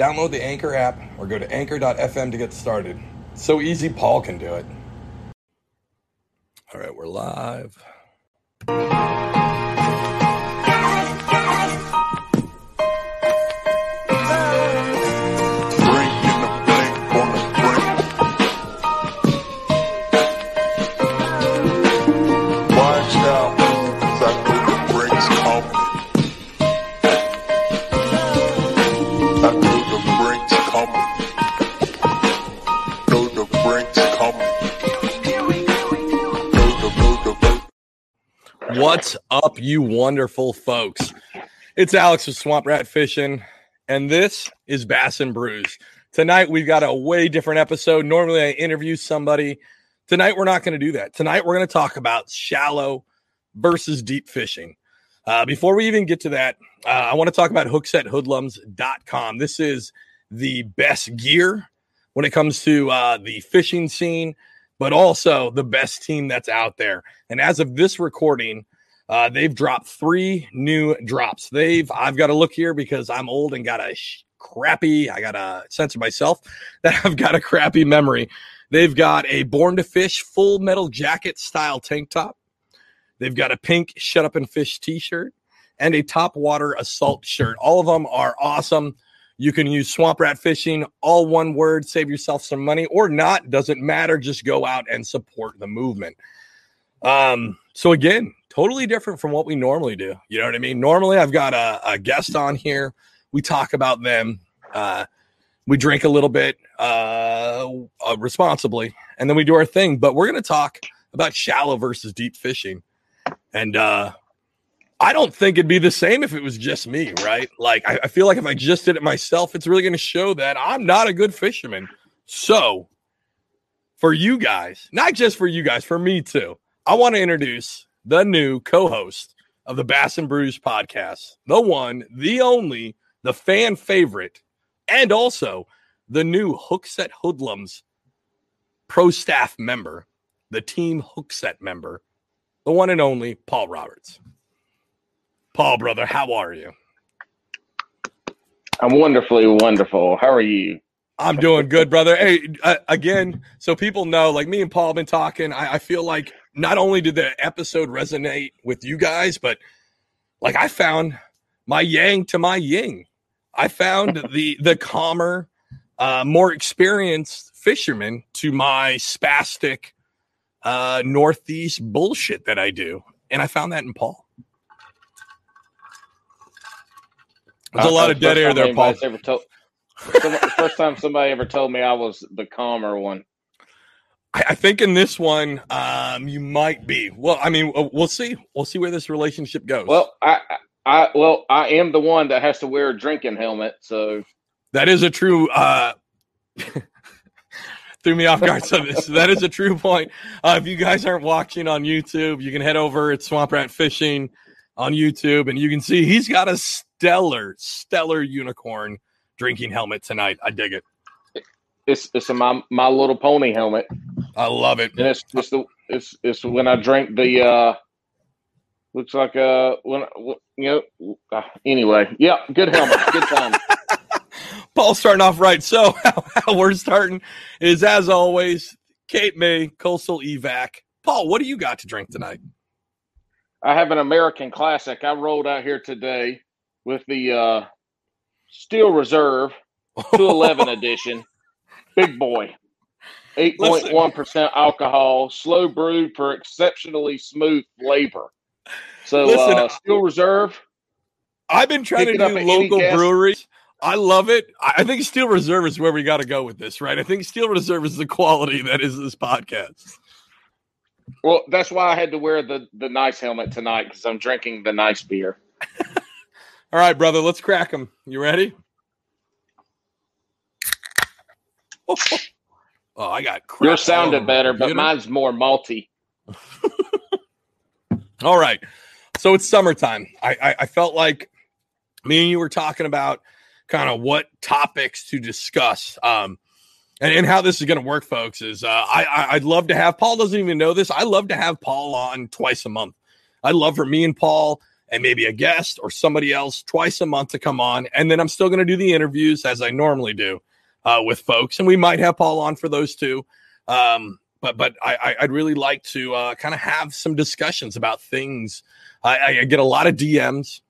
Download the Anchor app or go to anchor.fm to get started. So easy, Paul can do it. All right, we're live. What's up, you wonderful folks? It's Alex with Swamp Rat Fishing, and this is Bass and Brews. Tonight, we've got a way different episode. Normally, I interview somebody. Tonight, we're not going to do that. Tonight, we're going to talk about shallow versus deep fishing. Uh, before we even get to that, uh, I want to talk about hooksethoodlums.com. This is the best gear when it comes to uh, the fishing scene, but also the best team that's out there. And as of this recording, uh, they've dropped three new drops. They've I've got to look here because I'm old and got a sh- crappy. I got to censor myself that I've got a crappy memory. They've got a Born to Fish full metal jacket style tank top. They've got a pink Shut Up and Fish T-shirt and a top water assault shirt. All of them are awesome. You can use swamp rat fishing, all one word, save yourself some money or not, doesn't matter. Just go out and support the movement. Um, so again, totally different from what we normally do. You know what I mean? Normally I've got a, a guest on here. We talk about them. Uh, we drink a little bit uh, uh responsibly, and then we do our thing. But we're going to talk about shallow versus deep fishing, and uh, I don't think it'd be the same if it was just me, right? Like I, I feel like if I just did it myself, it's really going to show that I'm not a good fisherman. So, for you guys, not just for you guys, for me too, I want to introduce the new co-host of the Bass and Brews podcast, the one, the only, the fan favorite, and also the new Hookset Hoodlums pro staff member, the team Hookset member, the one and only Paul Roberts. Paul, brother, how are you? I'm wonderfully wonderful. How are you? I'm doing good, brother. Hey, uh, again, so people know, like me and Paul have been talking. I, I feel like not only did the episode resonate with you guys, but like I found my yang to my ying. I found the the calmer, uh, more experienced fisherman to my spastic uh, northeast bullshit that I do, and I found that in Paul. There's a Uh, lot of dead air there, Paul. Ever told, the first time somebody ever told me I was the calmer one. I, I think in this one, um, you might be. Well, I mean, uh, we'll see. We'll see where this relationship goes. Well, I, I, well, I am the one that has to wear a drinking helmet. So that is a true. Uh, threw me off guard. So this, that is a true point. Uh, if you guys aren't watching on YouTube, you can head over at Swamp Rat Fishing on YouTube, and you can see he's got a stellar, stellar unicorn drinking helmet tonight. I dig it. it's it's a my my little pony helmet, I love it. and it's it's the it's it's when I drink the. uh Looks like uh when you know uh, anyway yeah good helmet good time Paul starting off right. So how, how we're starting is as always, Cape May Coastal Evac. Paul, what do you got to drink tonight? I have an American classic. I rolled out here today with the uh, Steel Reserve 211 edition. Big boy. 8.1% alcohol, slow brewed for exceptionally smooth flavor. So, Listen, uh, Steel Reserve, I've been trying to do local breweries. I love it. I I think Steel Reserve is where we got to go with this, right? I think Steel Reserve is the quality that is this podcast. well, that's why I had to wear the, the nice helmet tonight because I'm drinking the nice beer. All right, brother, let's crack them. You ready? oh, I got crap Yours sounded better, but mine's more malty. All right. So it's summertime. I, I, I felt like me and you were talking about kind of what topics to discuss. Um, and, and how this is going to work, folks, is uh, I, I I'd love to have Paul doesn't even know this. I love to have Paul on twice a month. I'd love for me and Paul and maybe a guest or somebody else twice a month to come on, and then I'm still going to do the interviews as I normally do uh, with folks, and we might have Paul on for those two. Um, but but I, I I'd really like to uh, kind of have some discussions about things. I, I- I get a lot of DMs.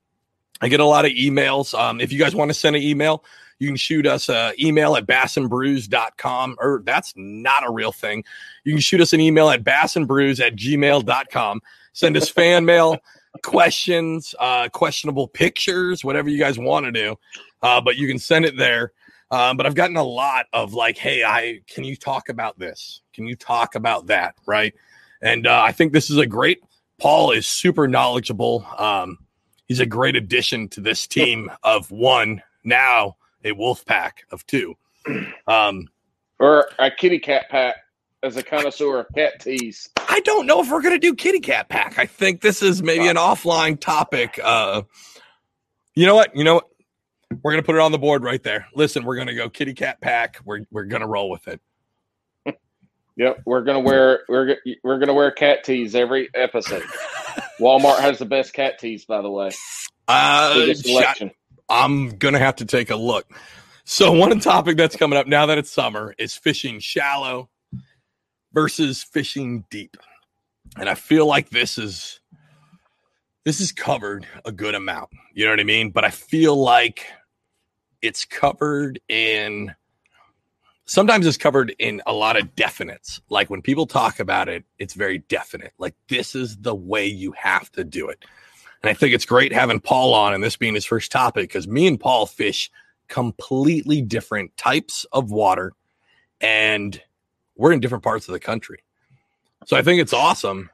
I get a lot of emails. Um, if you guys want to send an email, you can shoot us an email at bassandbrews.com, or that's not a real thing. You can shoot us an email at bassandbrews at gmail.com. Send us fan mail, questions, uh, questionable pictures, whatever you guys want to do. Uh, but you can send it there. Um, but I've gotten a lot of like, hey, I can you talk about this? Can you talk about that? Right. And uh, I think this is a great. Paul is super knowledgeable. Um, he's a great addition to this team of one now a wolf pack of two. Um, Or a kitty cat pack as a connoisseur of cat teas. I don't know if we're gonna do kitty cat pack. I think this is maybe an offline topic. Uh, you know what? You know what? We're gonna put it on the board right there. Listen, we're gonna go kitty cat pack. We're we're gonna roll with it. Yep, we're gonna wear we're we're gonna wear cat tees every episode. Walmart has the best cat tees, by the way. Uh. I'm gonna have to take a look. So one topic that's coming up now that it's summer is fishing shallow versus fishing deep. And I feel like this is this is covered a good amount. You know what I mean? But I feel like it's covered in sometimes it's covered in a lot of definites. Like when people talk about it, it's very definite. Like this is the way you have to do it. And I think it's great having Paul on and this being his first topic because me and Paul fish completely different types of water and we're in different parts of the country. So I think it's awesome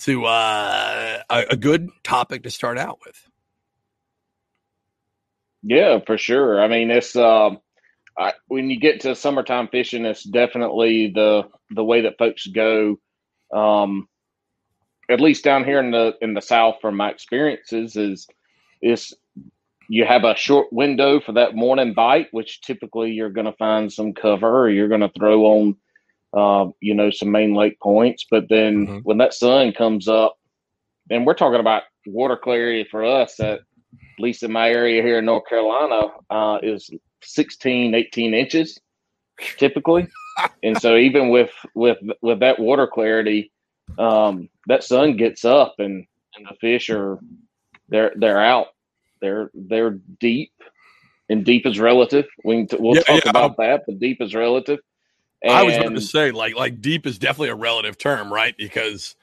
to uh, a, a good topic to start out with. Yeah, for sure. I mean, it's um, I, when you get to summertime fishing, it's definitely the the way that folks go. Um, at least down here in the in the south, from my experiences, is is you have a short window for that morning bite, which typically you're going to find some cover, or you're going to throw on, uh, you know, some main lake points. But then Mhm. when that sun comes up, and we're talking about water clarity for us at least in my area here in North Carolina, uh, is 16, 18 inches typically. and so even with with with that water clarity, um, that sun gets up and, and the fish are they're they're out. They're they're deep, and deep is relative. We can t- we'll Yeah, talk yeah. about that, but deep is relative. I was about to say like like deep is definitely a relative term, right? Because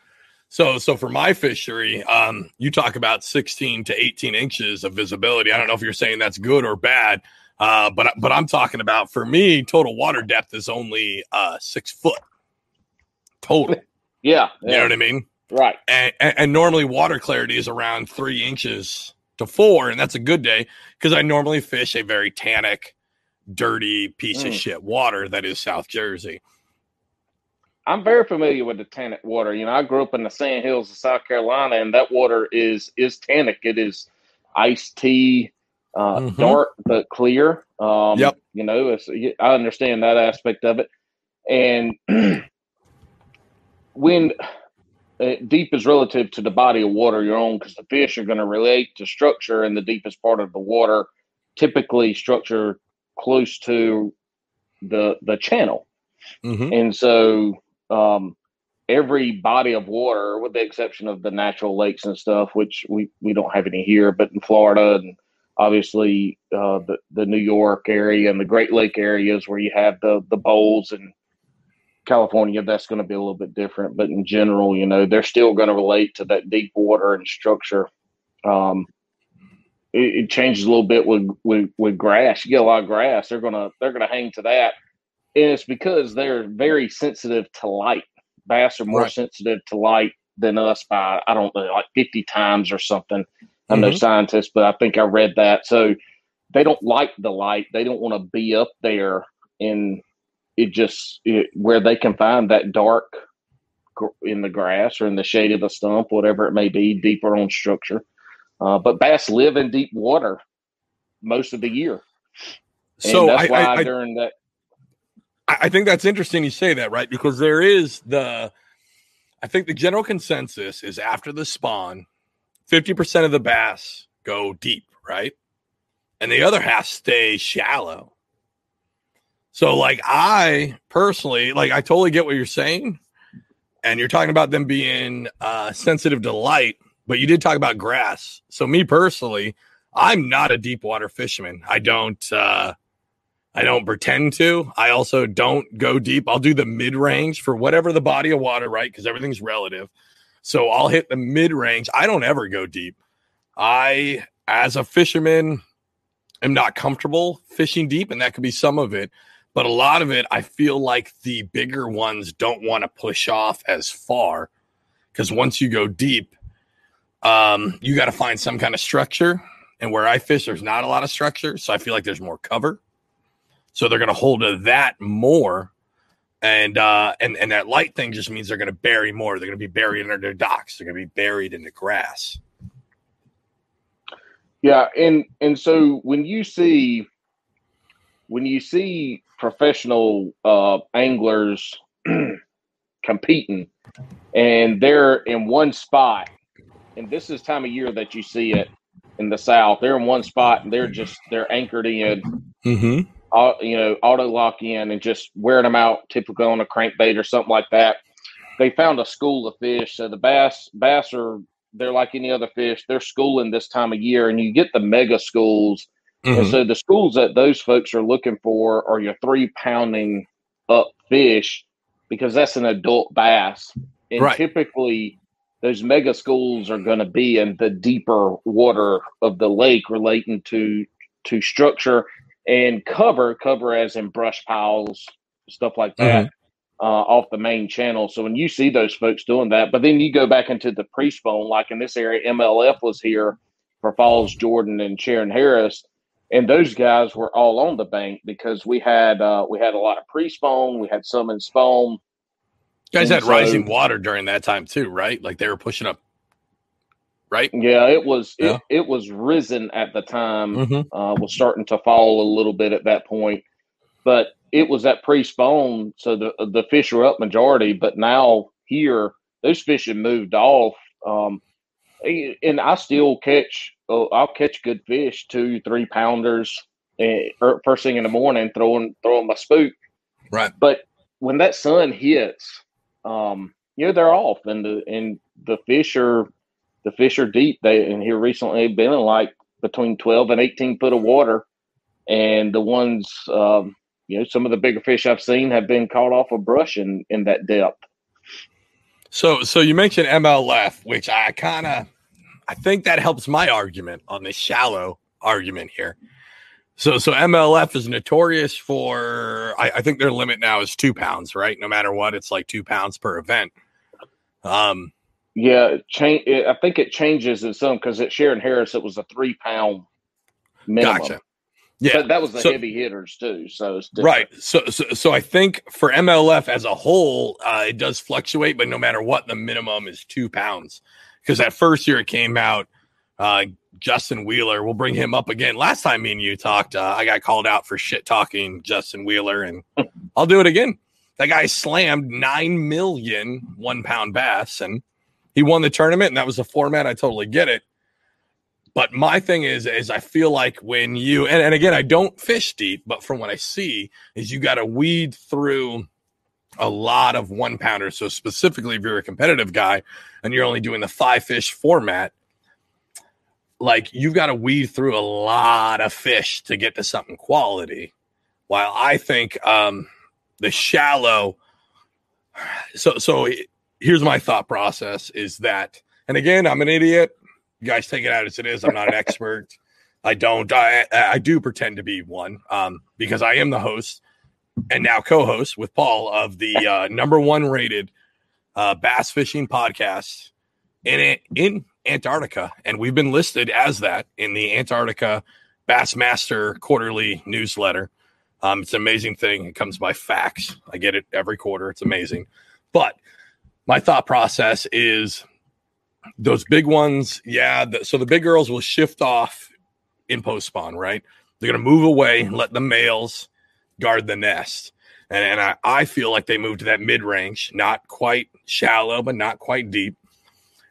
so so for my fishery, um, you talk about 16 to 18 inches of visibility. I don't know if you're saying that's good or bad, uh, but but I'm talking about for me, total water depth is only uh, six foot total. yeah, You yeah, know what I mean? right. and, and, and normally water clarity is around three inches to four, and that's a good day because I normally fish a very tannic, dirty piece of Mm. shit water that is South Jersey. I'm very familiar with the tannic water. You know, I grew up in the sand hills of South Carolina, and that water is is tannic. It is iced tea, uh, Mhm. dark but clear. Um, Yep. You know, it's, I understand that aspect of it, and when uh, deep is relative to the body of water you're on, because the fish are going to relate to structure in the deepest part of the water, typically structure close to the the channel. Mm-hmm. And so um, every body of water, with the exception of the natural lakes and stuff, which we, we don't have any here, but in Florida and obviously uh, the, the New York area and the Great Lake areas where you have the, the bowls and California, that's going to be a little bit different. But in general, you know, they're still going to relate to that deep water and structure. Um, it, it changes a little bit with, with, with grass. You get a lot of grass, they're gonna they're gonna hang to that and it's because they're very sensitive to light. Bass are more Right. sensitive to light than us by I don't know like fifty times or something. I'm no Mhm. scientist, but I think I read that. So they don't like the light. They don't want to be up there in it just it, where they can find that dark gr- in the grass or in the shade of the stump, whatever it may be, deeper on structure. Uh, but bass live in deep water most of the year. And So that's I, why I, during that I I think that's interesting you say that, right? Because there is the, I think the general consensus is after the spawn, 50% of the bass go deep, right? And the other half stay shallow. So, like, I personally, like, I totally get what you're saying. And you're talking about them being uh, sensitive to light, but you did talk about grass. So, me personally, I'm not a deep water fisherman. I don't, uh, I don't pretend to. I also don't go deep. I'll do the mid range for whatever the body of water, right? Because everything's relative. So I'll hit the mid range. I don't ever go deep. I, as a fisherman, am not comfortable fishing deep, and that could be some of it. But a lot of it, I feel like the bigger ones don't want to push off as far because once you go deep, um, you got to find some kind of structure. And where I fish, there's not a lot of structure. So I feel like there's more cover. So they're going to hold to that more. And uh and and that light thing just means they're going to bury more. They're going to be buried under their docks. They're going to be buried in the grass. Yeah, and and so when you see when you see professional uh, anglers competing, and they're in one spot, and this is time of year that you see it in the South. They're in one spot, and they're just they're anchored in, Mm-hmm. au- you know, auto lock in, and just wearing them out, typically on a crankbait or something like that. They found a school of fish, so the bass bass are they're like any other fish. They're schooling this time of year, and you get the mega schools. And so the schools that those folks are looking for are your three pounding up fish because that's an adult bass. And Right. typically those mega schools are going to be in the deeper water of the lake relating to to structure and cover, cover as in brush piles, stuff like that. Uh, off the main channel. So when you see those folks doing that, but then you go back into the pre-spawn, like in this area, MLF was here for Falls Jordan and Shearon Harris, and those guys were all on the bank because we had uh, we had a lot of pre-spawn, we had some in spawn. You guys And had so- rising water during that time too, right? Like they were pushing up, right? Yeah, it was Yeah. It, it was risen at the time. Mm-hmm. uh, was starting to fall a little bit at that point, but it was that pre-spawn, so the the fish were up majority. But now here, those fish have moved off, um, and I still catch. Oh, I'll catch good fish, two, three pounders, er, first thing in the morning, throwing throwing my spook. Right. But when that sun hits, um, you know they're off, and the and the fish are the fish are deep. They and here recently they've been in like between twelve and eighteen foot of water, and the ones um, you know some of the bigger fish I've seen have been caught off of brush in in that depth. So, so you mentioned MLF, which I kind of, I think that helps my argument on the shallow argument here. So, so MLF is notorious for, I, I think their limit now is two pounds, right? No matter what, it's like two pounds per event. Um, Yeah, change. I think it changes in some because at Shearon Harris it was a three pound minimum. gotcha. Yeah. But that was the So- heavy hitters too. So it's different. Right. So, so, so I think for MLF as a whole, uh, it does fluctuate, but no matter what, the minimum is two pounds. Because that first year it came out, uh, Justin Wheeler, we'll bring him up again. Last time me and you talked, uh, I got called out for shit talking Justin Wheeler, and I'll do it again. That guy slammed nine million one pound bass, and he won the tournament, and that was the format. I totally get it. But my thing is, is I feel like when you and, and again, I don't fish deep, but from what I see, is you got to weed through a lot of one pounders. So specifically, if you're a competitive guy and you're only doing the five fish format, like you've got to weed through a lot of fish to get to something quality. While I think um, the shallow, so so here's my thought process: is that, and again, I'm an idiot. You guys take it out as it is. I'm not an expert. I don't. I I do pretend to be one um, because I am the host and now co-host with Paul of the uh, number one rated uh, bass fishing podcast in it in Antarctica, and we've been listed as that in the Antarctica Bassmaster quarterly newsletter. Um, it's an amazing thing. It comes by fax. I get it every quarter. It's amazing. But my thought process is those big ones, yeah. The, so the big girls will shift off in post spawn, right? They're going to move away and let the males guard the nest. And, and I, I feel like they moved to that mid range, not quite shallow, but not quite deep.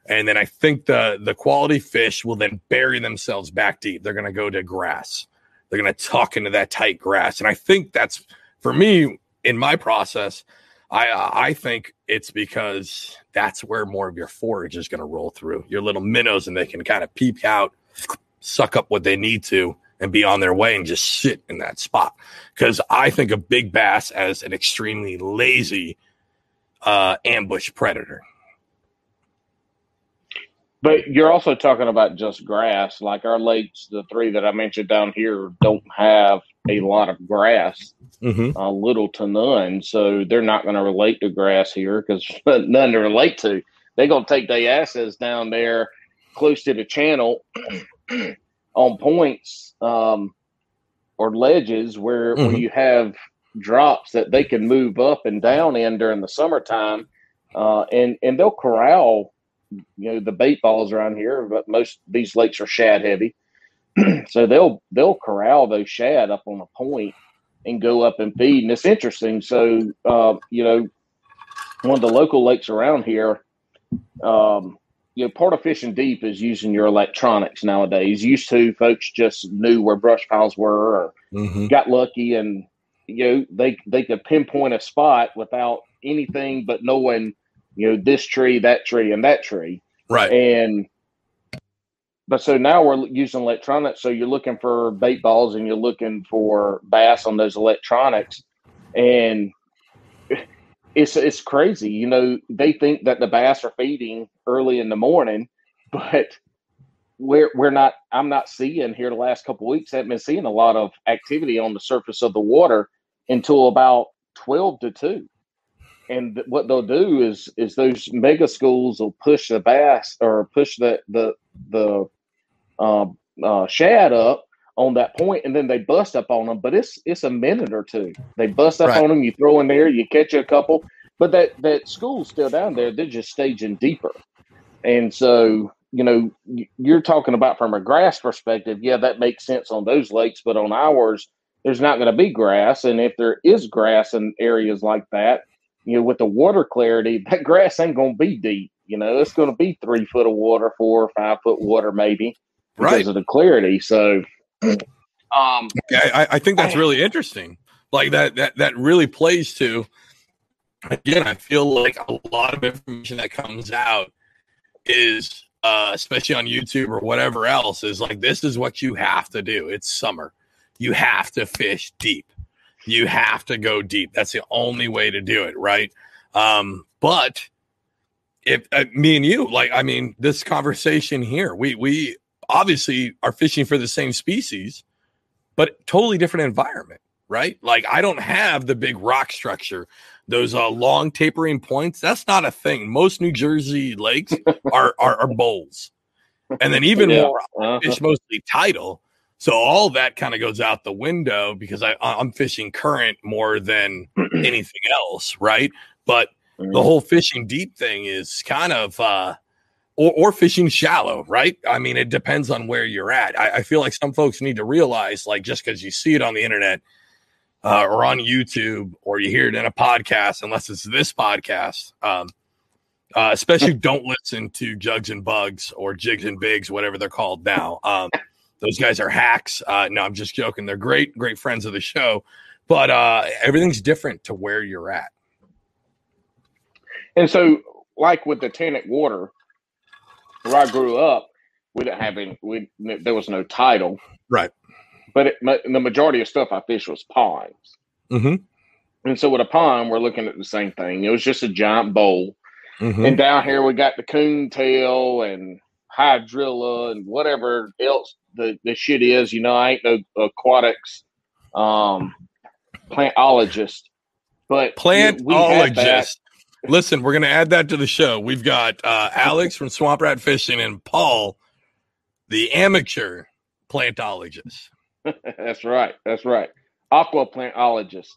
And then I think the the quality fish will then bury themselves back deep. They're going to go to grass. They're going to tuck into that tight grass. And I think that's for me in my process. I I think it's because that's where more of your forage is going to roll through your little minnows, and they can kind of peep out, suck up what they need to, and be on their way and just sit in that spot. Because I think of big bass as an extremely lazy uh, ambush predator. But you're also talking about just grass. Like our lakes, the three that I mentioned down here don't have a lot of grass, Mm-hmm. uh, little to none. So they're not going to relate to grass here because none to relate to. They're going to take their asses down there close to the channel on points um, or ledges where, where Mhm. you have drops that they can move up and down in during the summertime. Uh, and, and they'll corral you know the bait balls around here, but most of these lakes are shad heavy, so they'll they'll corral those shad up on a point and go up and feed. And it's interesting. So uh, you know, one of the local lakes around here, um, you know, part of fishing deep is using your electronics nowadays. Used to, folks just knew where brush piles were or Mm-hmm. got lucky and you know they they could pinpoint a spot without anything but knowing you know this tree that tree and that tree. Right. and but so now we're using electronics. So you're looking for bait balls and you're looking for bass on those electronics. And it's it's crazy. You know they think that the bass are feeding early in the morning but we're we're not i'm not seeing here the last couple of weeks haven't been seeing a lot of activity on the surface of the water until about 12 to 2 and th- what they'll do is is those mega schools will push the bass or push the the the um, uh, shad up on that point, and then they bust up on them. But it's it's a minute or two. They bust up Right. on them. You throw in there, you catch a couple, but that that school's still down there. They're just staging deeper, and so you know you're talking about from a grass perspective. Yeah, that makes sense on those lakes, but on ours, there's not going to be grass, and if there is grass in areas like that, you know, with the water clarity, that grass ain't going to be deep. You know, it's going to be three foot of water, four or five foot water, maybe because Right. of the clarity. So, um, I, I- I think that's really interesting. Like that that that really plays to again, I feel like a lot of information that comes out is uh especially on YouTube or whatever else is like this is what you have to do. It's summer. You have to fish deep. You have to go deep. That's the only way to do it, right? Um but if uh, me and you like I mean this conversation here, we we obviously are fishing for the same species but totally different environment, right? Like I don't have the big rock structure, those uh, long tapering points. That's not a thing. Most New Jersey lakes are are, are bowls, and then even Yeah. more uh, fish mostly tidal. So all that kind of goes out the window because I I'm fishing current more than anything else, right? But the whole fishing deep thing is kind of uh or, or fishing shallow, right? I mean, it depends on where you're at. I, I feel like some folks need to realize, like, just because you see it on the internet uh, or on YouTube or you hear it in a podcast, unless it's this podcast, um, uh, especially don't listen to Jugs and Bugs or Jigs and Bigs, whatever they're called now. Um, those guys are hacks. Uh, no, I'm just joking. They're great, great friends of the show, but uh, everything's different to where you're at. and so, like with the Tannic water, where I grew up, we didn't have any. We there was no tidal, Right. but it, ma- the majority of stuff I fished was ponds. Mm-hmm. And so with a pond, we're looking at the same thing. It was just a giant bowl. Mm-hmm. And down here we got the coon tail and hydrilla and whatever else the, the shit is. You know, I ain't no aquatics um plantologist. But Plantologist. we. Listen, we're going to add that to the show. We've got uh, Alex from Swamp Rat Fishing and Paul, the amateur plantologist. That's right. That's right. aquaplanologist.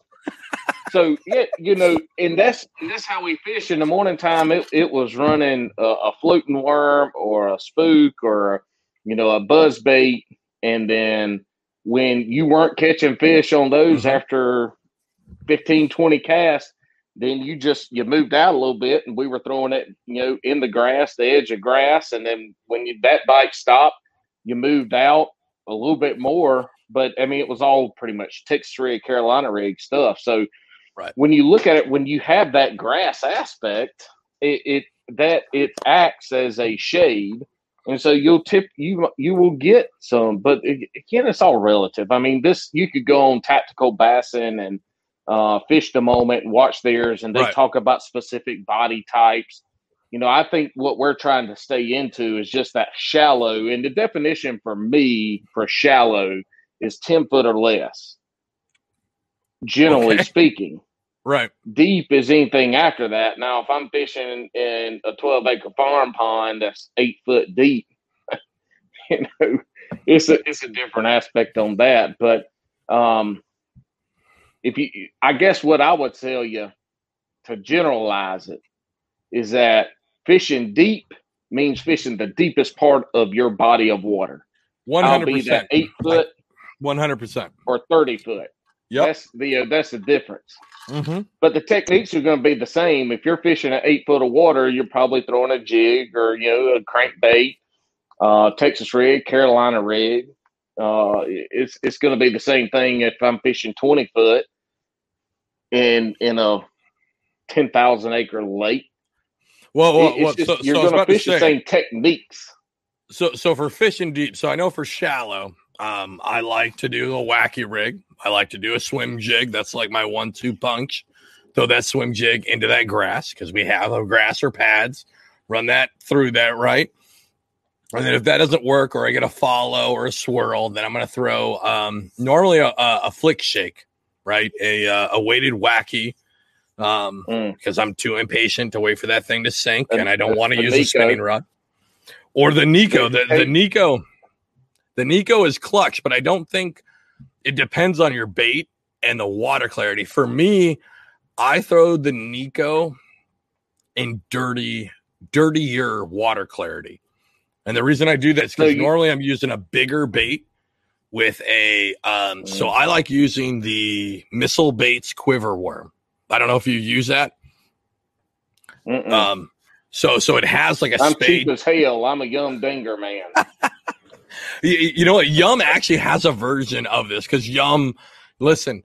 So yeah, you know, and that's that's how we fish in the morning time. It it was running a, a floating worm or a spook or you know a buzz bait, and then when you weren't catching fish on those Mhm. after 15, 20 casts, then you just you moved out a little bit, and we were throwing it you know in the grass, the edge of grass, and then when you, that bite stopped, you moved out a little bit more. But I mean, it was all pretty much Texas rig, Carolina rig stuff. So Right. when you look at it, when you have that grass aspect, it, it that it acts as a shade, and so you'll tip you you will get some. But it, again, it's all relative. I mean, this you could go on tactical bassin and uh, fish the moment and watch theirs, and they Right. talk about specific body types. You know, I think what we're trying to stay into is just that shallow. And the definition for me for shallow is 10 foot or less, generally Okay. speaking. Right. Deep is anything after that. Now, if I'm fishing in a 12 acre farm pond that's eight foot deep, you know, it's a, it's a different aspect on that. But um, if you, I guess what I would tell you to generalize it is that fishing deep means fishing the deepest part of your body of water. One hundred percent. eight foot One hundred percent. or 30 foot. Yep. That's the uh, that's the difference. Mm-hmm. But the techniques are going to be the same. If you're fishing at eight foot of water, you're probably throwing a jig or you know a crankbait, uh, Texas rig, Carolina rig. Uh, it's it's going to be the same thing if I'm fishing 20 foot in in a 10,000 acre lake. Well, well, well just, so, you're so going to fish the same techniques. so so for fishing deep, so I know for shallow, um, I like to do a wacky rig. I like to do a swim jig. That's like my one-two punch. Throw that swim jig into that grass because we have a grass or pads. Run that through that right. And then if that doesn't work, or I get a follow or a swirl, then I'm going to throw um, normally a, a, a flick shake, right? A uh, a weighted wacky, um, Mm. because I'm too impatient to wait for that thing to sink, A- and I don't want to use a spinning rod or the Neko. The, the. Neko, the Neko is clutch, but I don't think it depends on your bait and the water clarity. For me, I throw the Neko in dirty, dirtier water clarity. And the reason I do that is So because you- normally I'm using a bigger bait with a um so Mm. I like using the missile baits quiver worm. I don't know if you use that. Mm-mm. Um so so it has like a I'm spade cheap as hell. I'm a Yum Dinger man. You, you know what? Yum actually has a version of this because Yum, listen,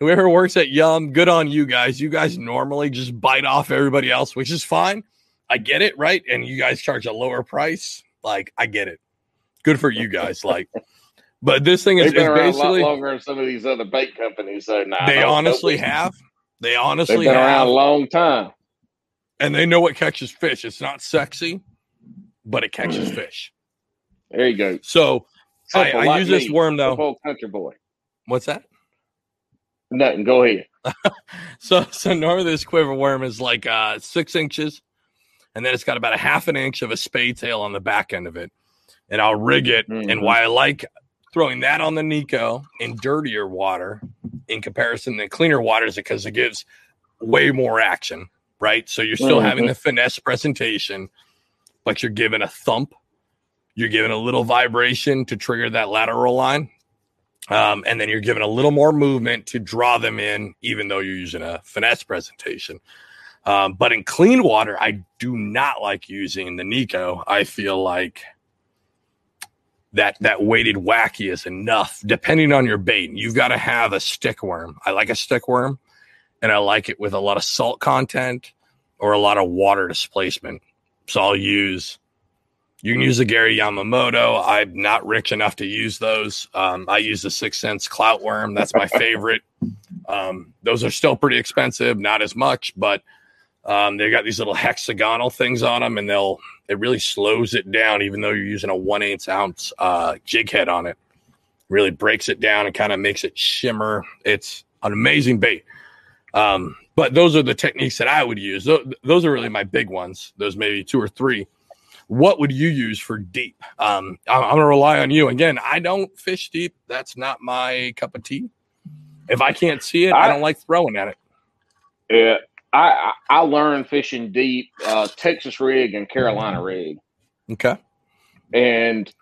whoever works at Yum, good on you guys. You guys normally just bite off everybody else, which is fine. I get it, right? And you guys charge a lower price. Like, I get it. Good for you guys. Like, but this thing is, been is around a lot basically, longer than some of these other bait companies. So nah, they honestly don't- have. They They've honestly been around have. a long time. And they know what catches fish. It's not sexy, but it catches fish. There you go. So I, I like use this worm though. simple country boy. What's that? Nothing. Go ahead. So so normally this quiver worm is like uh six inches, and then it's got about a half an inch of a spade tail on the back end of it. And I'll rig it. And Mhm. why I like throwing that on the Neko in dirtier water in comparison to cleaner water is because it gives way more action, right? So you're still having Mhm. the finesse presentation, but you're giving a thump. You're giving a little vibration to trigger that lateral line. Um, and then you're giving a little more movement to draw them in, even though you're using a finesse presentation. Um, but in clean water, I do not like using the Neko. I feel like that that weighted wacky is enough, depending on your bait. You've got to have a stick worm. I like a stick worm, and I like it with a lot of salt content or a lot of water displacement. So I'll use you can use the Gary Yamamoto. I'm not rich enough to use those. Um, I use the Six Sense Clout Worm. That's my favorite. Um, those are still pretty expensive, not as much, but um, they got these little hexagonal things on them, and they'll it really slows it down, even though you're using a one eighth ounce uh, jig head on it. Really breaks it down and kind of makes it shimmer. It's an amazing bait. Um, but those are the techniques that I would use. Those, those are really my big ones. Those maybe two or three what would you use for deep? Um, I'm, I'm going to rely on you again. I don't fish deep. That's not my cup of tea. If I can't see it, I, I- don't like throwing at it. Yeah, I I learned fishing deep, uh, Texas rig and Carolina rig, Okay. and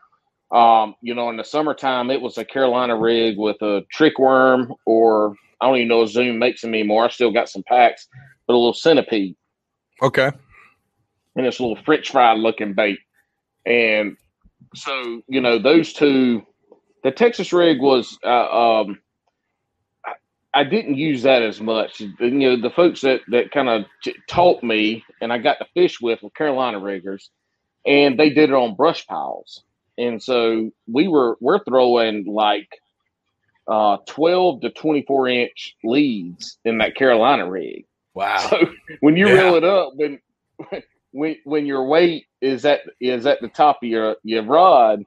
um, you know, in the summertime, it was a Carolina rig with a trick worm, or I don't even know if Zoom makes them anymore. I still got some packs, but a little centipede. Okay. And this little French fry looking bait. And so, you know, those two, the Texas rig was, uh, um, I, I didn't use that as much. You know, the folks that, that kind of taught me and I got to fish with were Carolina riggers, and they did it on brush piles. And so we were, we're throwing like, uh, 12 to 24 inch leads in that Carolina rig. Wow. So when you Yeah. reel it up, when when when your weight is at is at the top of your your rod,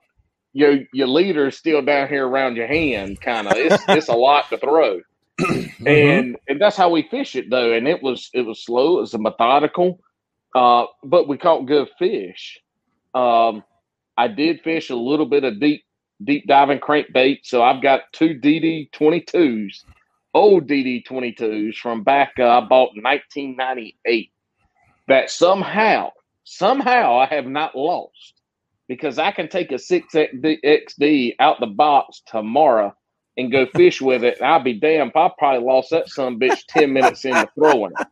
your your leader's still down here around your hand, kind of. It's it's a lot to throw, Mhm. and and that's how we fish it though. And it was it was slow, it was a methodical, uh, but we caught good fish. Um, I did fish a little bit of deep deep diving crankbait, so I've got two DD twenty twos old DD 22s from back uh, I bought in 1998 that somehow, somehow I have not lost because I can take a 6XD out the box tomorrow and go fish with it. And I'll be damned if I probably lost that some bitch 10 minutes into throwing it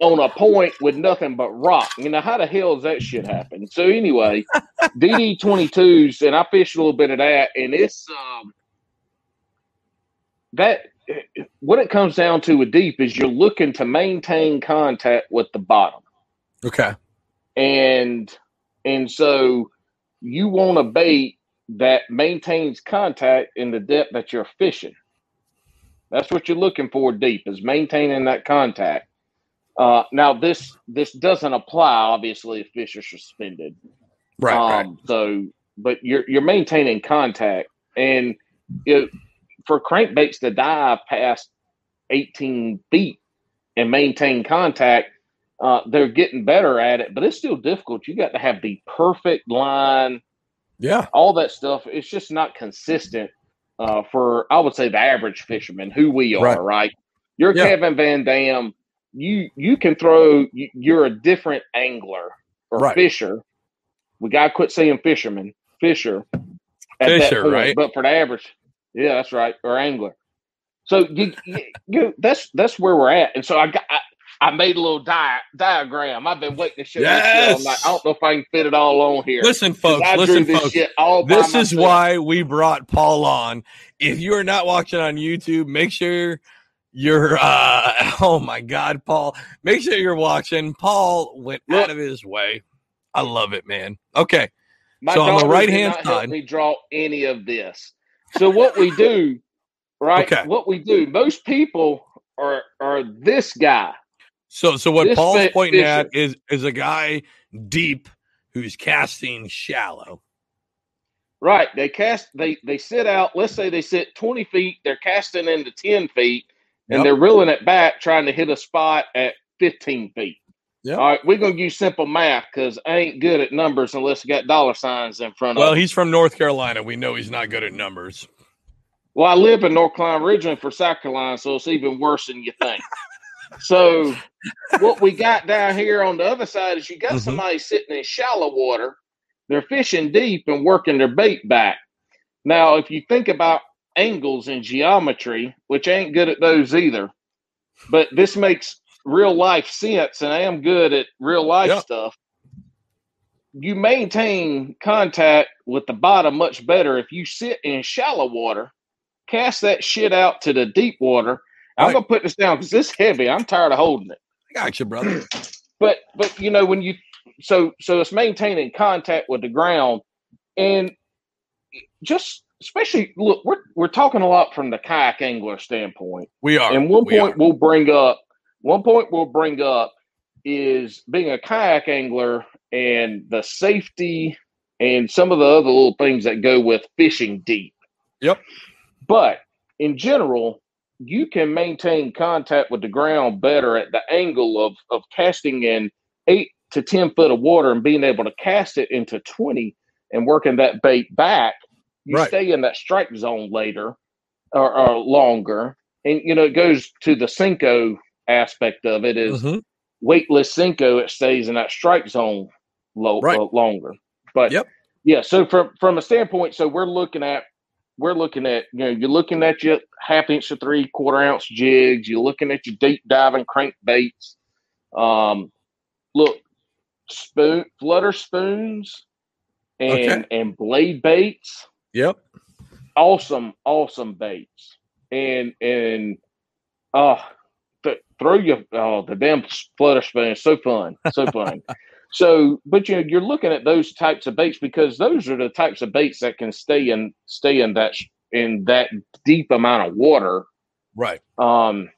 on a point with nothing but rock. You know, how the hell does that shit happen? So, anyway, DD 22s, and I fished a little bit of that, and it's, um, that what it comes down to with deep is you're looking to maintain contact with the bottom Okay. and and so you want a bait that maintains contact in the depth that you're fishing that's what you're looking for deep is maintaining that contact uh, now this this doesn't apply obviously if fish are suspended Right. right. um, So, but you're you're maintaining contact, and it, for crankbaits to dive past 18 feet and maintain contact, uh, they're getting better at it. But it's still difficult. You got to have the perfect line, Yeah. all that stuff. It's just not consistent uh, for I would say the average fisherman who we are. Right. Right? You're Yeah. Kevin Van Dam. You you can throw. You, you're a different angler or Right. fisher. We gotta quit saying fisherman, fisher. Fisher, right? But for the average, yeah, that's right, or angler. So you, you, you that's that's where we're at. And so I got I, I made a little di- diagram. I've been waiting to show this shit Yes. I don't know if I can fit it all on here. Listen, folks. Listen, this folks. This is why we brought Paul on. If you are not watching on YouTube, make sure you're uh oh my god, Paul. Make sure you're watching. Paul went Look. out of his way. I love it, man. Okay. My So on the not help side- me draw any of this. So what we do, right? Okay. What we do, most people are are this guy. So so what This Paul's pointing at is is a guy deep who's casting shallow. Right. They cast they they sit out, let's say they sit 20 feet, they're casting into 10 feet, and Yep. they're reeling it back, trying to hit a spot at 15 feet. Yep. All right, we're gonna use simple math because I ain't good at numbers unless you got dollar signs in front Well, of. Well, he's from North Carolina. We know he's not good at numbers. Well, I live in North Carolina originally for South Carolina, so it's even worse than you think. so what we got down here on the other side is you got Mhm. somebody sitting in shallow water, they're fishing deep and working their bait back. Now, if you think about angles and geometry, which I ain't good at those either, but this makes real life sense, and I am good at real life Yeah. stuff. You maintain contact with the bottom much better if you sit in shallow water, cast that shit out to the deep water. I'm gonna put this down because it's heavy. I'm tired of holding it I got you, brother. but but you know when you so so it's maintaining contact with the ground and just especially look we're we're talking a lot from the kayak angler standpoint We are. and one we point are. we'll bring up one point we'll bring up is being a kayak angler and the safety and some of the other little things that go with fishing deep Yep. but in general you can maintain contact with the ground better at the angle of of casting in eight to ten foot of water and being able to cast it into 20 and working that bait back you Right. stay in that strike zone later or, or longer and you know it goes to the Senko aspect of it is Mhm. weightless Senko. It stays in that strike zone low, Right. uh, longer. But Yep. yeah, so from from a standpoint, so we're looking at we're looking at you know you're looking at your half inch to three quarter ounce jigs. You're looking at your deep diving crankbaits. Um, look, spoon flutter spoons and Okay. and blade baits Yep. awesome, awesome baits. And and uh th- throw your oh the damn flutter spoon is so fun. So fun. so but you know you're looking at those types of baits because those are the types of baits that can stay in stay in that in that deep amount of water. Right. Um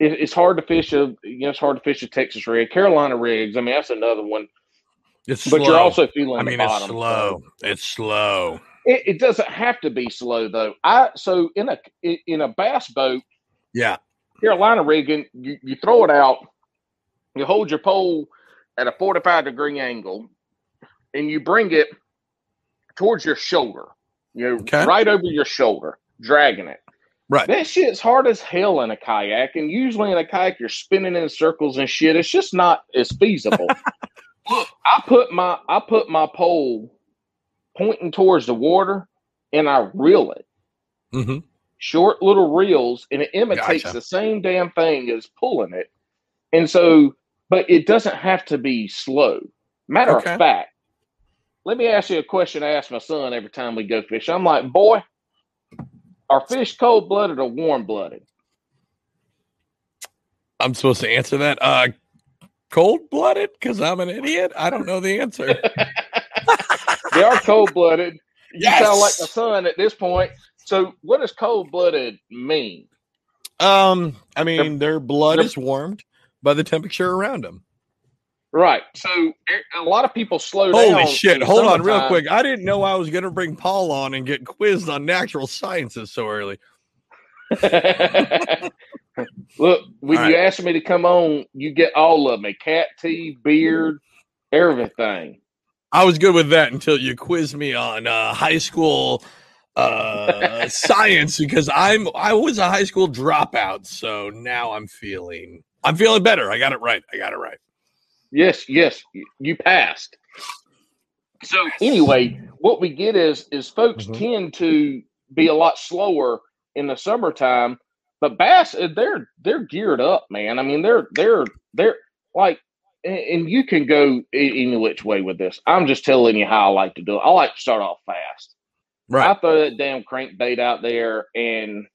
it, it's hard to fish a you know it's hard to fish a Texas rig. Carolina rigs, I mean that's another one. It's slow. But slow. you're also feeling I mean, it's bottom. so- slow. It's slow. It, it doesn't have to be slow though. I so in a in a bass boat, Yeah. Carolina rigging, you, you throw it out, you hold your pole at a 45 degree angle, and you bring it towards your shoulder. You know, Okay. right over your shoulder, dragging it. Right. That shit's hard as hell in a kayak, and usually in a kayak you're spinning in circles and shit. It's just not as feasible. Look, I put my I put my pole pointing towards the water, and I reel it hmm short little reels and it imitates Gotcha. the same damn thing as pulling it. And so, but it doesn't have to be slow. Matter Okay. of fact, let me ask you a question I ask my son every time we go fish. I'm like, boy, are fish cold blooded or warm blooded? I'm supposed to answer that. Uh, cold blooded because I'm an idiot. I don't know the answer. They are cold blooded. You Yes! sound like my son at this point. So, what does cold blooded mean? um, I mean, their blood they're- is warmed by the temperature around them. Right. So, a- a lot of people slow down. Holy shit! Hold on, real quick. I didn't know I was going to bring Paul on and get quizzed on natural sciences so early. Look, when All you right. ask me to come on, you get all of me cat teeth, beard, everything. I was good with that until you quizzed me on uh, high school uh, science because I'm I was a high school dropout, so now I'm feeling I'm feeling better. I got it right. I got it right. Yes, yes, you passed. So anyway, what we get is is folks Mhm. tend to be a lot slower in the summertime, but bass uh, they're they're geared up, man. I mean, they're they're they're like, and- you can go any which way with this. I'm just telling you how I like to do it. I like to start off fast. Right. I throw that damn crankbait out there, and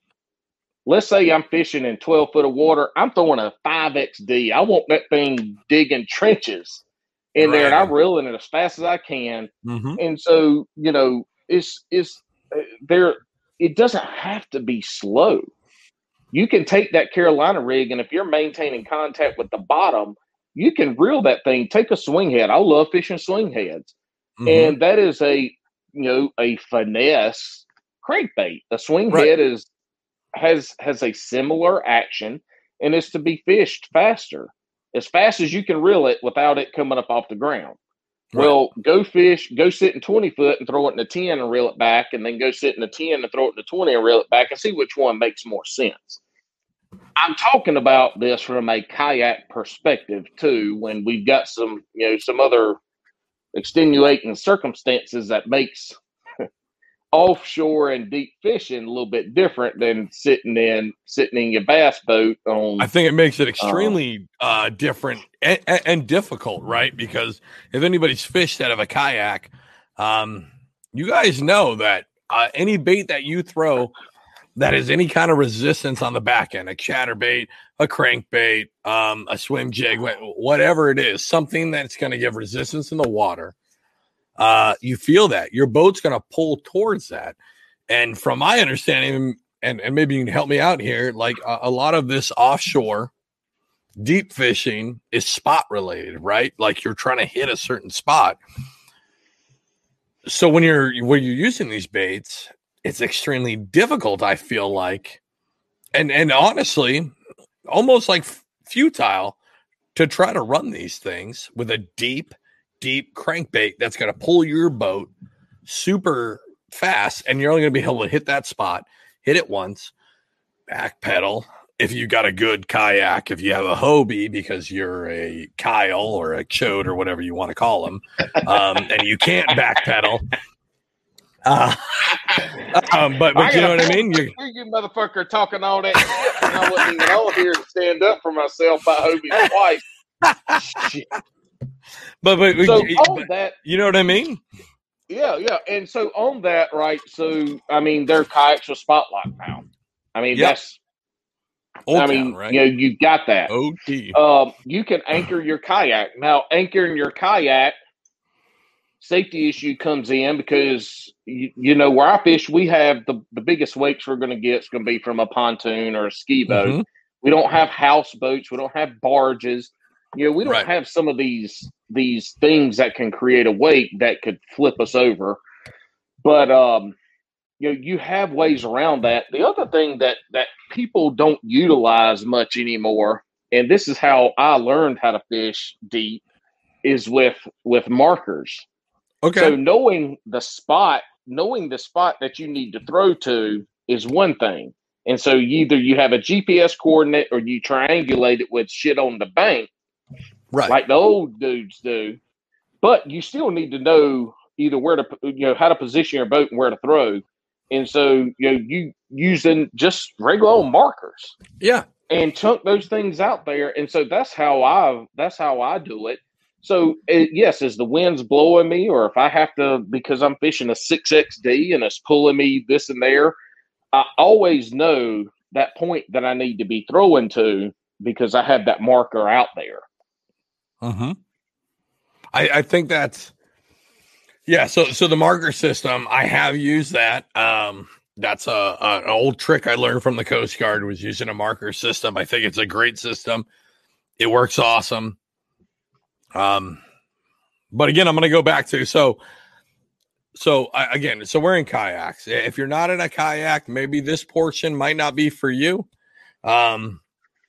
let's say I'm fishing in 12 foot of water. I'm throwing a 5XD. I want that thing digging trenches in there, and I'm reeling it as fast as I can. hmm And so, you know, it's it's uh, there. It doesn't have to be slow. You can take that Carolina rig, and if you're maintaining contact with the bottom, you can reel that thing. Take a swing head. I love fishing swing heads Mm-hmm. and that is a you know a finesse crankbait. A swing Right. head is has has a similar action, and is to be fished faster, as fast as you can reel it without it coming up off the ground. Right. Well, go fish, go sit in twenty foot and throw it in a ten and reel it back, and then go sit in a ten and throw it in a twenty and reel it back, and see which one makes more sense. I'm talking about this from a kayak perspective too. When we've got some, you know, some other extenuating circumstances that makes offshore and deep fishing a little bit different than sitting in sitting in your bass boat on. I think it makes it extremely uh, different and, and, and difficult, right? Because if anybody's fished out of a kayak, um, you guys know that uh, any bait that you throw that is any kind of resistance on the back end, a chatterbait, a crankbait, um, a swim jig, whatever it is, something that's going to give resistance in the water. Uh, you feel that your boat's going to pull towards that. And from my understanding, and, and maybe you can help me out here, like a, a lot of this offshore deep fishing is spot related, right? Like you're trying to hit a certain spot. So when you're when you're using these baits, it's extremely difficult. I feel like, and and honestly, almost like futile to try to run these things with a deep, deep crankbait that's going to pull your boat super fast, and you're only going to be able to hit that spot, hit it once, backpedal if you got a good kayak, if you have a Hobie because you're a Kyle or a Chode or whatever you want to call them, um, and you can't backpedal. Uh, um, but but you know what I mean. You, you motherfucker talking all that shit, and I wasn't even on here to stand up for myself by Hobie twice. Shit. But but, So you, on but that, you know what I mean. yeah, yeah, and so on that, right? So I mean, their kayaks with Spot-Lock now. I mean, Yep. that's Old I mean, Town, right? you know, you got that. OT. Um, you can anchor your kayak. Now, anchoring your kayak, safety issue comes in because you, you know where I fish, we have the the biggest wakes we're going to get is going to be from a pontoon or a ski boat. Mhm. We don't have houseboats. We don't have barges. You know, we don't Right. have some of these these things that can create a wake that could flip us over. But um, you know, you have ways around that. The other thing that that people don't utilize much anymore, and this is how I learned how to fish deep, is with with markers. Okay. So knowing the spot, knowing the spot that you need to throw to is one thing. And so either you have a GPS coordinate or you triangulate it with shit on the bank, right. like the old dudes do. But you still need to know either where to, you know, how to position your boat and where to throw. And so, you know, you using just regular old markers yeah. and chunk those things out there. And so that's how I that's how I do it. So it, yes, as the wind's blowing me, or if I have to because I'm fishing a six XD and it's pulling me this and there, I always know that point that I need to be throwing to because I have that marker out there. Mm-hmm. I, I think that's yeah. So so the marker system, I have used that. Um, that's a, a an old trick I learned from the Coast Guard was using a marker system. I think it's a great system. It works awesome. Um, but again, I'm going to go back to so. So I, again, so we're in kayaks. If you're not in a kayak, maybe this portion might not be for you. Um,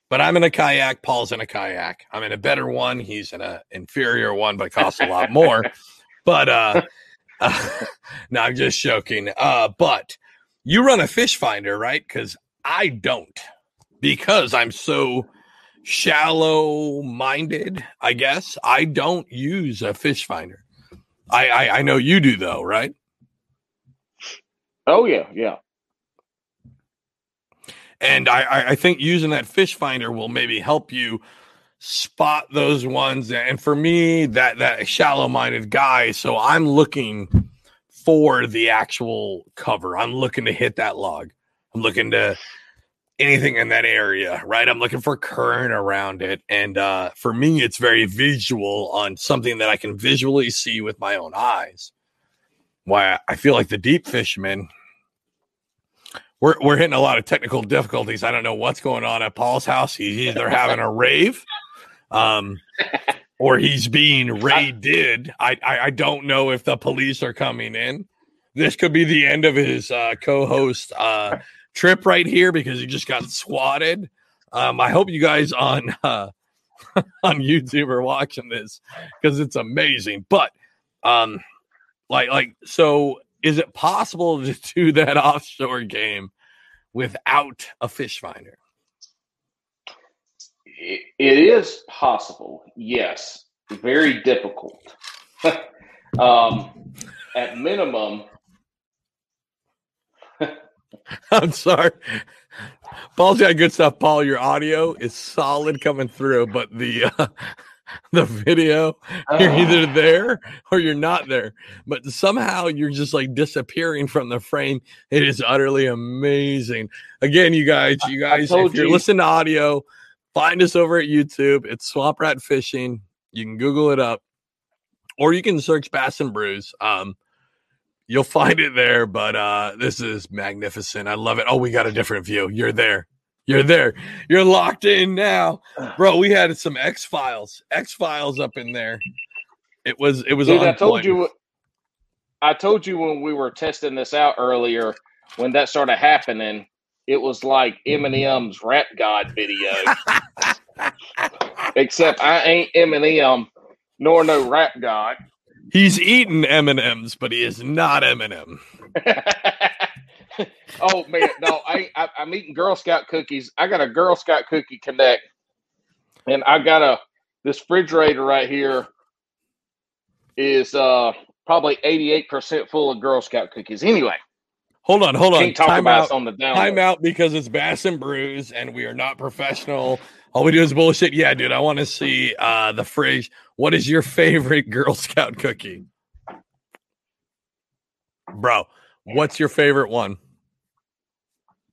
but I'm in a kayak. Paul's in a kayak. I'm in a better one. He's in a inferior one, but costs a lot more. but uh, uh no, I'm just joking. Uh, but you run a fish finder, right? Because I don't, because I'm so shallow minded. I guess I don't use a fish finder. I, I I know you do though, right? Oh yeah, yeah. And I, I, think using that fish finder will maybe help you spot those ones. And for me, that that shallow minded guy, so I'm looking for the actual cover. I'm looking to hit that log. I'm looking to anything in that area, right? I'm looking for current around it. And uh, for me, it's very visual on something that I can visually see with my own eyes. Why I feel like the deep fishermen, we're we're hitting a lot of technical difficulties. I don't know what's going on at Paul's house. He's either having a rave, um, or he's being raided. I, I I don't know if the police are coming in. This could be the end of his uh, co-host uh, trip right here because he just got swatted. Um, I hope you guys on uh, on YouTube are watching this because it's amazing. But um, like like so is it possible to do that offshore game without a fish finder? It, is possible, yes. Very difficult. um, at minimum, I'm sorry. Paul's got good stuff. Paul, your audio is solid coming through, but the uh, the video you're either there or you're not there. But somehow you're just like disappearing from the frame. It is utterly amazing. Again, you guys, you guys, if you're you. listening to audio, find us over at YouTube. It's Swamp Rat Fishing. You can Google it up, or you can search Bass and Brews. Um, you'll find it there. But uh, this is magnificent. I love it. Oh, we got a different view. You're there. You're there. You're locked in now, bro. We had some X Files, X Files up in there. It was it was dude, I told you. I told you when we were testing this out earlier, when that started happening, it was like Eminem's Rap God video. Except I ain't Eminem, nor no Rap God. He's eating M and M's, but he is not Eminem. oh man, no, I, I I'm eating Girl Scout cookies. I got a Girl Scout cookie connect, and I got a this refrigerator right here is uh probably 88% full of Girl Scout cookies. Anyway, Hold on, hold on. can't talk Time about out. on the down. Time out because it's Bass and Brews and we are not professional. All we do is bullshit. Yeah, dude, I want to see uh the fridge. What is your favorite Girl Scout cookie? Bro, what's your favorite one?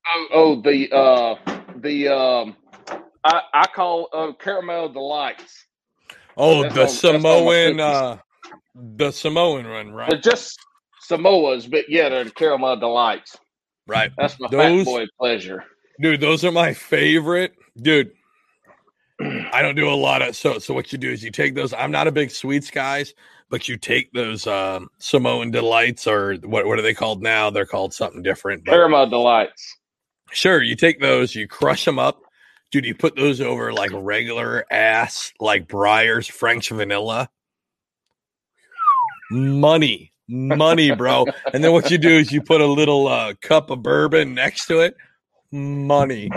Oh, oh, the uh the um I I call uh, caramel delights. Oh, That's the all- that's all my Samoan uh the Samoan one, They're right? just Samoas, but yeah, they're the caramel delights. Right. That's my Those- fat boy pleasure. Dude, those are my favorite. Dude, I don't do a lot of so so what you do is you take those. I'm not a big sweets guys, but you take those um Samoan delights or what what are they called now? They're called something different. But Caramel delights. Sure, you take those, you crush them up. Dude, you put those over like regular ass like Breyers French vanilla. Money. Money, bro. and then what you do is you put a little uh, cup of bourbon next to it. Money.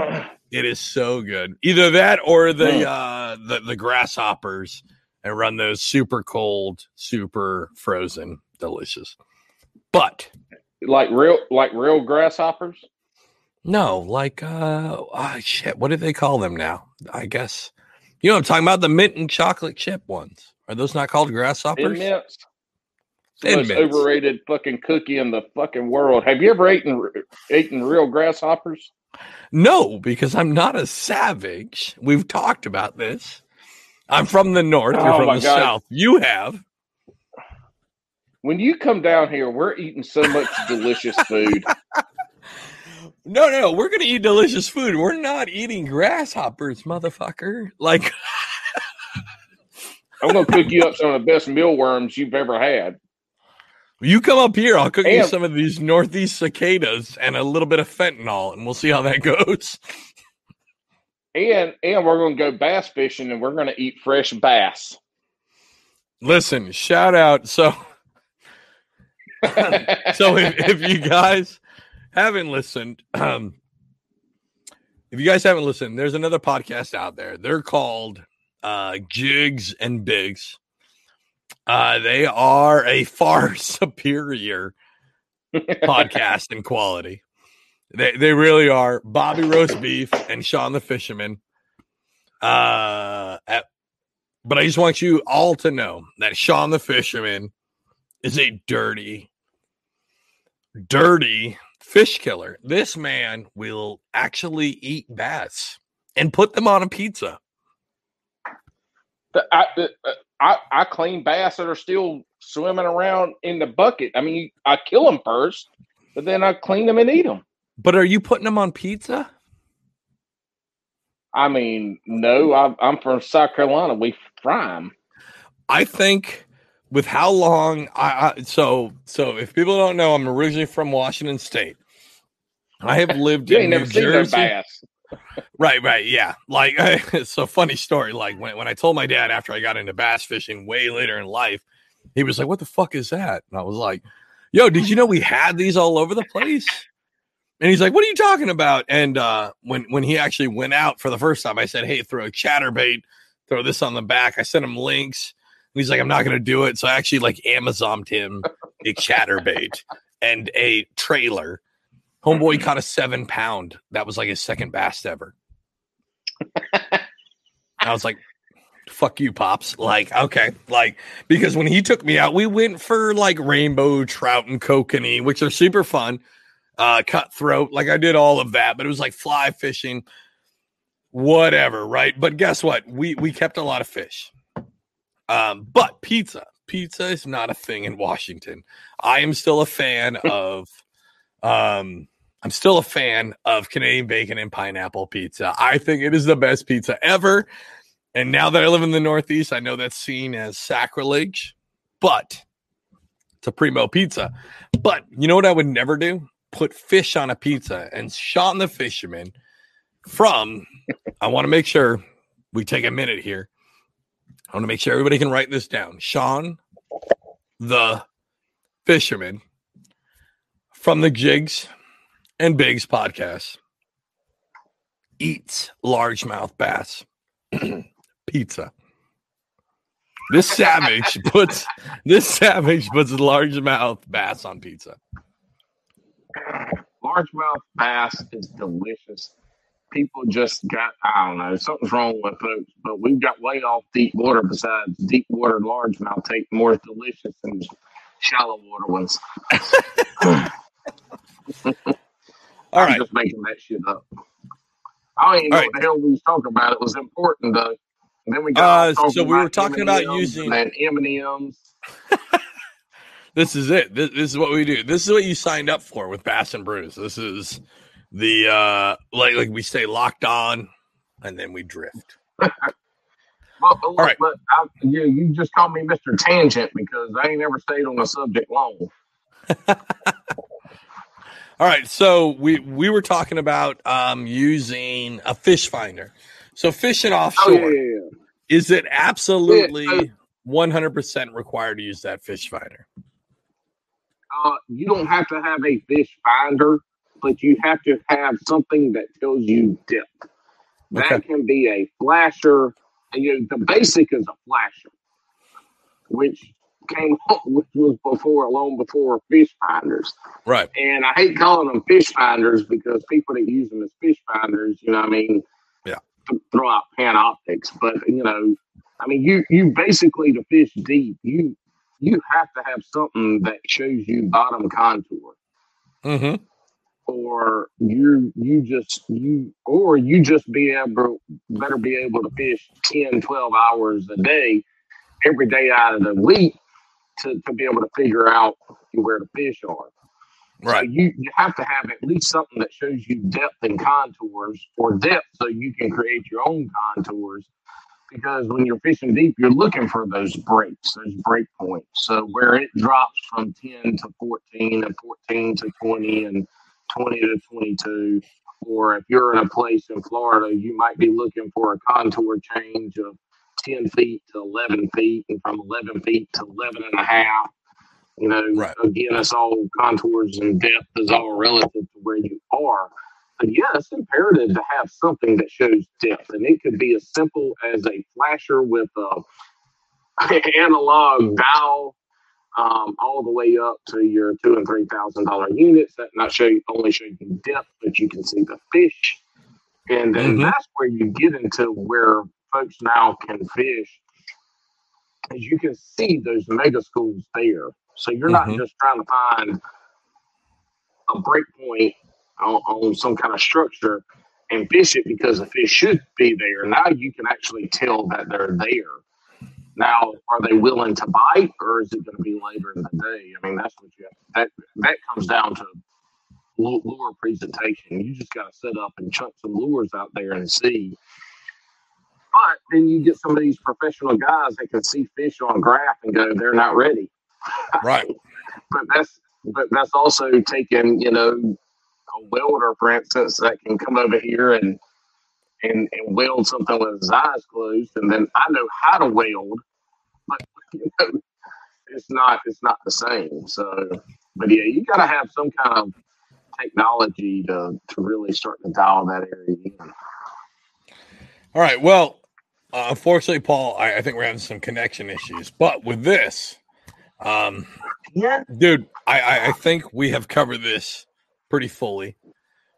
It is so good. Either that or the uh the, the grasshoppers and run those super cold, super frozen, delicious. But Like real like real grasshoppers. No, like uh ah, shit, what do they call them now? I guess you know I'm talking about the mint and chocolate chip ones. Are those not called grasshoppers? Thin mints. Thin most mints. overrated fucking cookie in the fucking world. Have you ever eaten eaten real grasshoppers? No, because I'm not a savage. We've talked about this. I'm from the north. You're Oh from my the God. south. You have. When you come down here, we're eating so much delicious food. No, no, we're gonna eat delicious food. We're not eating grasshoppers, motherfucker. Like, I'm gonna cook you up some of the best mealworms you've ever had. you come up here, I'll cook you some of these northeast cicadas and a little bit of fentanyl, and we'll see how that goes. And and we're gonna go bass fishing and we're gonna eat fresh bass. Listen, shout out. So, so if, if you guys haven't listened, um, if you guys haven't listened, there's another podcast out there. They're called uh, Jigs and Bigs. Uh, they are a far superior podcast in quality. They they really are. Bobby Roast Beef and Sean the Fisherman. Uh, at, but I just want you all to know that Sean the Fisherman is a dirty, dirty fish killer. This man will actually eat bass and put them on a pizza. The- I, the- uh, I I clean bass that are still swimming around in the bucket. I mean, I kill them first, but then I clean them and eat them. But are you putting them on pizza? I mean, no, I, I'm from South Carolina. We fry them. I think with how long I, I so so if people don't know, I'm originally from Washington State. I have lived in New Jersey. bass. Right, right, yeah. Like it's a funny story. Like when, when I told my dad after I got into bass fishing way later in life, he was like, "What the fuck is that?" And I was like, "Yo, did you know we had these all over the place?" And he's like, "What are you talking about?" And uh, when when he actually went out for the first time, I said, "Hey, throw a chatterbait, throw this on the back." I sent him links. He's like, "I'm not going to do it." So I actually like Amazoned him a chatterbait and a trailer. Homeboy caught a seven pound. That was like his second bass ever. I was like, fuck you, Pops. Like, okay. Like, because when he took me out, we went for like rainbow trout and kokanee, which are super fun. Uh, cutthroat. Like, I did all of that, but it was like fly fishing, whatever, right? But guess what? We we kept a lot of fish. Um, but pizza. Pizza is not a thing in Washington. I am still a fan of um I'm still a fan of Canadian bacon and pineapple pizza. I think it is the best pizza ever. And now that I live in the Northeast, I know that's seen as sacrilege, but it's a primo pizza. But you know what I would never do? Put fish on a pizza and Sean the Fisherman from, I want to make sure we take a minute here. I want to make sure everybody can write this down. Sean the Fisherman from the Jigs and Bigs podcast eats largemouth bass pizza. This savage puts this savage puts largemouth bass on pizza. largemouth bass is delicious. People just got, I don't know, something's wrong with folks, but we've got way off deep water besides deep water largemouth take more delicious than shallow water ones. All right. Right. just making that shit up. I don't even know All what the hell we was talking about. It was important though. And then we Uh, got talking so we were talking about M&Ms using- and M and M's. This is it. This, this is what we do. This is what you signed up for with Bass and Brews. This is the uh like like we stay locked on and then we drift. Well, look, All right. but I, you, you just called me Mr. Tangent because I ain't never stayed on the subject long. All right, so we we were talking about um using a fish finder. So fishing Oh offshore, yeah, yeah, yeah. is it absolutely Yeah, 100% required to use that fish finder? Uh, you don't have to have a fish finder, but you have to have something that tells you depth. That Okay. can be a flasher. And, you know, the basic is a flasher, which came up, which was before, long before fish finders. Right. And I hate calling them fish finders because people that use them as fish finders, you know, what I mean, Yeah. throw out Panoptix. But you know, I mean, you you basically to fish deep, you you have to have something that shows you bottom contour, Mm-hmm. Or you you just you or you just be able better be able to fish 10, 12 hours a day every day out of the week to, to be able to figure out where the fish are. So Right. you, you have to have at least something that shows you depth and contours or depth so you can create your own contours. Because when you're fishing deep, you're looking for those breaks, those break points. So where it drops from 10 to 14 and 14 to 20 and 20 to 22. Or if you're in a place in Florida, you might be looking for a contour change of 10 feet to 11 feet and from 11 feet to 11 and a half. You know, Right. again, it's all contours and depth is all relative to where you are. But yeah, it's imperative to have something that shows depth. And it could be as simple as a flasher with a analog dial um, all the way up to your two and three thousand dollar units that not show you only show you the depth, but you can see the fish. And then Mhm. that's where you get into where folks now can fish. As you can see those mega schools there. So you're not Mhm. just trying to find a break point on, on some kind of structure and fish it because the fish should be there. Now you can actually tell that they're there. Now, are they willing to bite, or is it going to be later in the day? I mean, that's what you have. That that comes down to lure presentation. You just got to set up and chuck some lures out there and see. But then you get some of these professional guys that can see fish on graph and go, they're not ready. Right. But that's but that's also taking you know a welder, for instance, that can come over here and and and weld something with his eyes closed, and then I know how to weld, you know, it's not it's not the same. So, but yeah, you got to have some kind of technology to to really start to dial that area in. All right. Well, uh, unfortunately, Paul, I, I think we're having some connection issues. But with this, um, Yeah, dude, I, I, I think we have covered this pretty fully.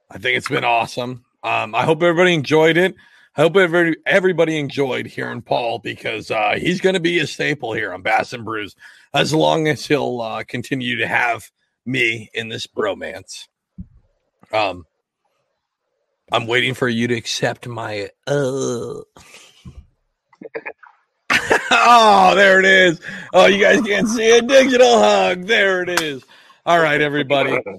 I think it's been awesome. Um, I hope everybody enjoyed it. I hope everybody, everybody enjoyed hearing Paul because uh, he's going to be a staple here on Bass and Brews as long as he'll uh, continue to have me in this bromance. Um, I'm waiting for you to accept my uh. oh, there it is. Oh, you guys can't see a digital hug. There it is. All right, everybody.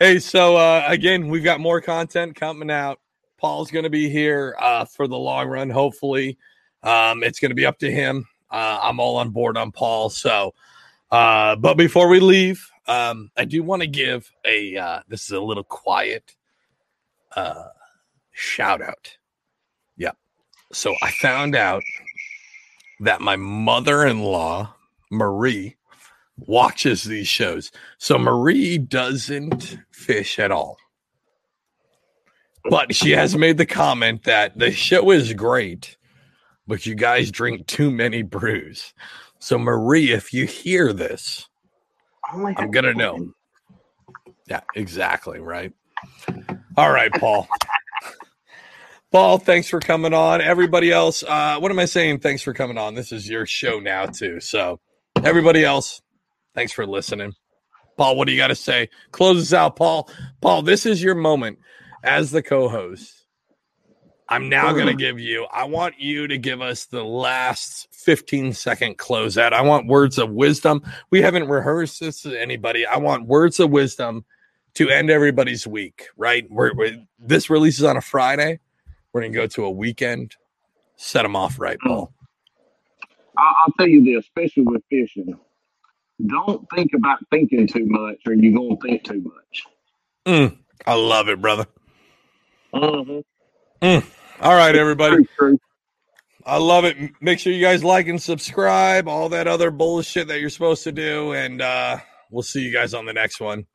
Hey, so uh, again, we've got more content coming out. Paul's going to be here uh, for the long run. Hopefully, um, it's going to be up to him. Uh, I'm all on board on Paul. So, uh, but before we leave, um, I do want to give a. Uh, this is a little quiet uh, shout out. Yep. So I found out that my mother-in-law Marie watches these shows. So Marie doesn't fish at all. But she has made the comment that the show is great, but you guys drink too many brews. So, Marie, if you hear this, Only I'm gonna know. Yeah, exactly. Right. All right, Paul. Paul, thanks for coming on. Everybody else, uh, what am I saying? Thanks for coming on. This is your show now, too. So, everybody else, thanks for listening. Paul, what do you got to say? Close us out, Paul. Paul, this is your moment as the co host. I'm now going to give you, I want you to give us the last 15 second closeout. I want words of wisdom. We haven't rehearsed this to anybody. I want words of wisdom to end everybody's week, right? We're, we're- this releases on a Friday. We're going to go to a weekend, set them off right, Paul. I'll, tell you this, especially with fishing. Don't think about thinking too much, or you're gonna think too much. Mm, I love it, brother. Mm-hmm. All right, everybody. True, true. I love it. Make sure you guys like and subscribe, all that other bullshit that you're supposed to do. And uh, we'll see you guys on the next one.